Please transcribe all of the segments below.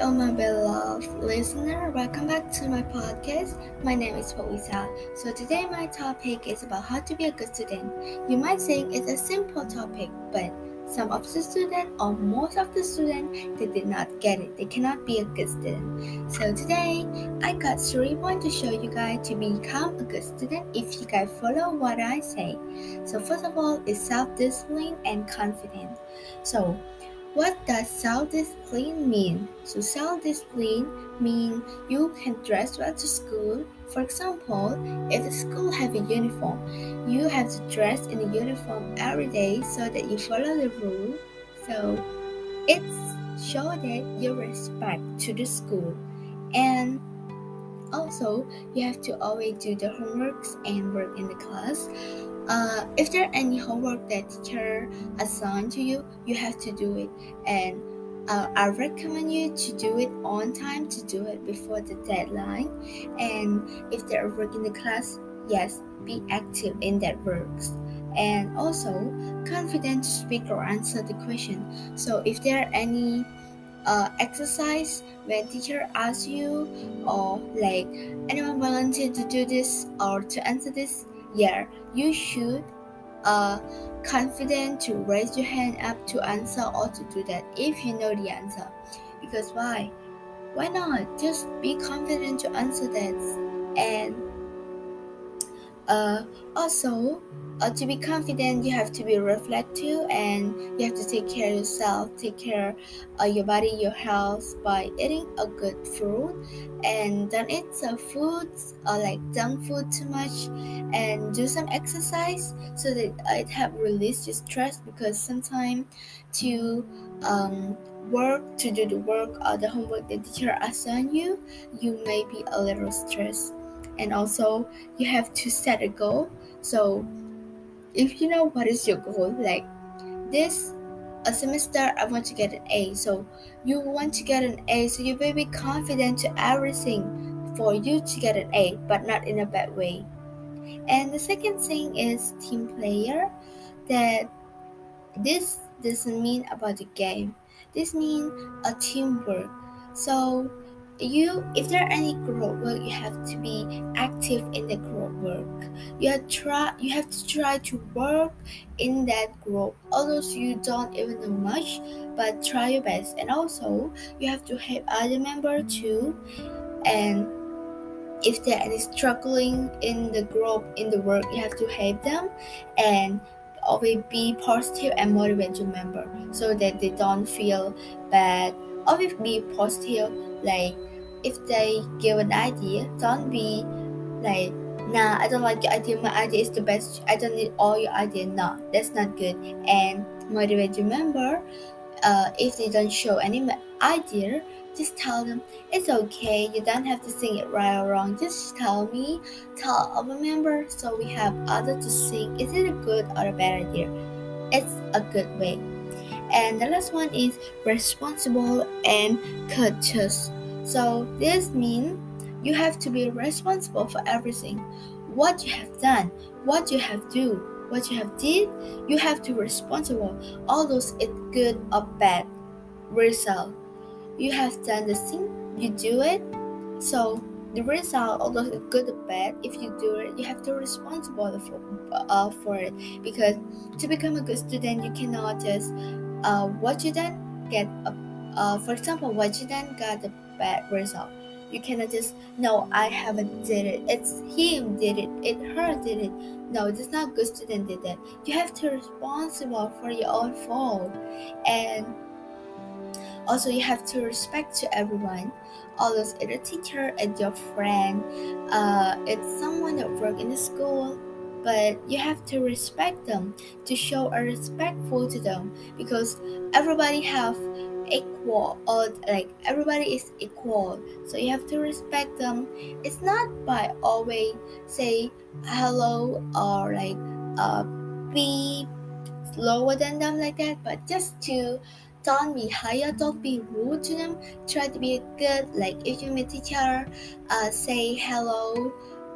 all my beloved listener. Welcome back to my podcast. My name is Powisa. So today my topic is about how to be a good student. You might think it's a simple topic, but some of the students or most of the students they did not get it. They cannot be a good student. So today I got three points to show you guys to become a good student if you guys follow what I say. So first of all is self-discipline and confidence. So what does self-discipline mean? So self-discipline means you can dress well to school. For example, if the school have a uniform, you have to dress in a uniform every day so that you follow the rule. So it's show that you respect to the school and also you have to always do the homeworks and work in the class uh, if there any homework that teacher assigned to you, you have to do it. And uh, I recommend you to do it on time to do it before the deadline. And if there are work in the class, yes, be active in that works. And also confident to speak or answer the question. So if there are any uh, exercise when teacher asks you or like anyone volunteer to do this or to answer this yeah, you should uh confident to raise your hand up to answer or to do that if you know the answer. Because why? Why not? Just be confident to answer that and uh also uh, to be confident you have to be reflective and you have to take care of yourself take care of your body your health by eating a good food. And don't eat some foods or like junk food too much and do some exercise so that it help release your stress because sometimes to um, work to do the work or the homework the teacher assign you you may be a little stressed and also you have to set a goal. So if you know what is your goal like this a semester i want to get an a. So you want to get an a so you will be confident to everything for you to get an a but not in a bad way. And the second thing is team player that this doesn't mean about the game. This means a teamwork. So you if there are any group work you have to be active in the group work. You have try you have to try to work in that group although you don't even know much but try your best. And also you have to help other member too. And if there are any struggling in the group in the work you have to help them and always be positive and motivate your member so that they don't feel bad always be positive like if they give an idea, don't be like, nah, I don't like your idea. My idea is the best. I don't need all your idea. No, that's not good. And motivate your member. Uh, if they don't show any idea, just tell them it's okay. You don't have to sing it right or wrong. Just tell me, tell our member, so we have other to sing. Is it a good or a bad idea? It's a good way. And the last one is responsible and courteous. So this means you have to be responsible for everything. What you have done, what you have do, what you have did, you have to responsible. All those it good or bad result. You have done the thing, you do it. So the result, although it's good or bad, if you do it, you have to responsible for uh, for it. Because to become a good student, you cannot just uh, what you then get a uh, for example, what you then got the bad result. You cannot just no, I haven't did it. It's him did it. It her did it. No, it's not good student did that. You have to responsible for your own fault, and also you have to respect to everyone. Always it's a teacher and your friend. Uh, it's someone that work in the school but you have to respect them to show a respectful to them because everybody have equal or like everybody is equal so you have to respect them. It's not by always say hello or like uh, be lower than them like that but just to don't be higher don't be rude to them. Try to be good like if you meet teacher uh, say hello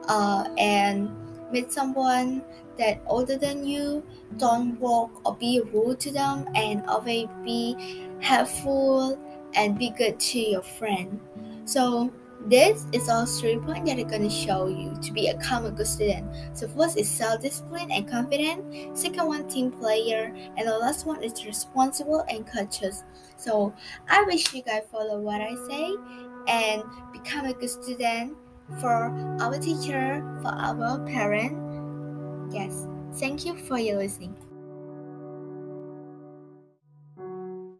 uh, and meet someone that older than you don't walk or be rude to them and always be helpful and be good to your friend. So this is all three points that are going to show you to be a common good student. So first is self-discipline and confident. Second one, team player. And the last one is responsible and courteous. So I wish you guys follow what I say and become a good student for our teacher, for our parent. Yes, thank you for your listening.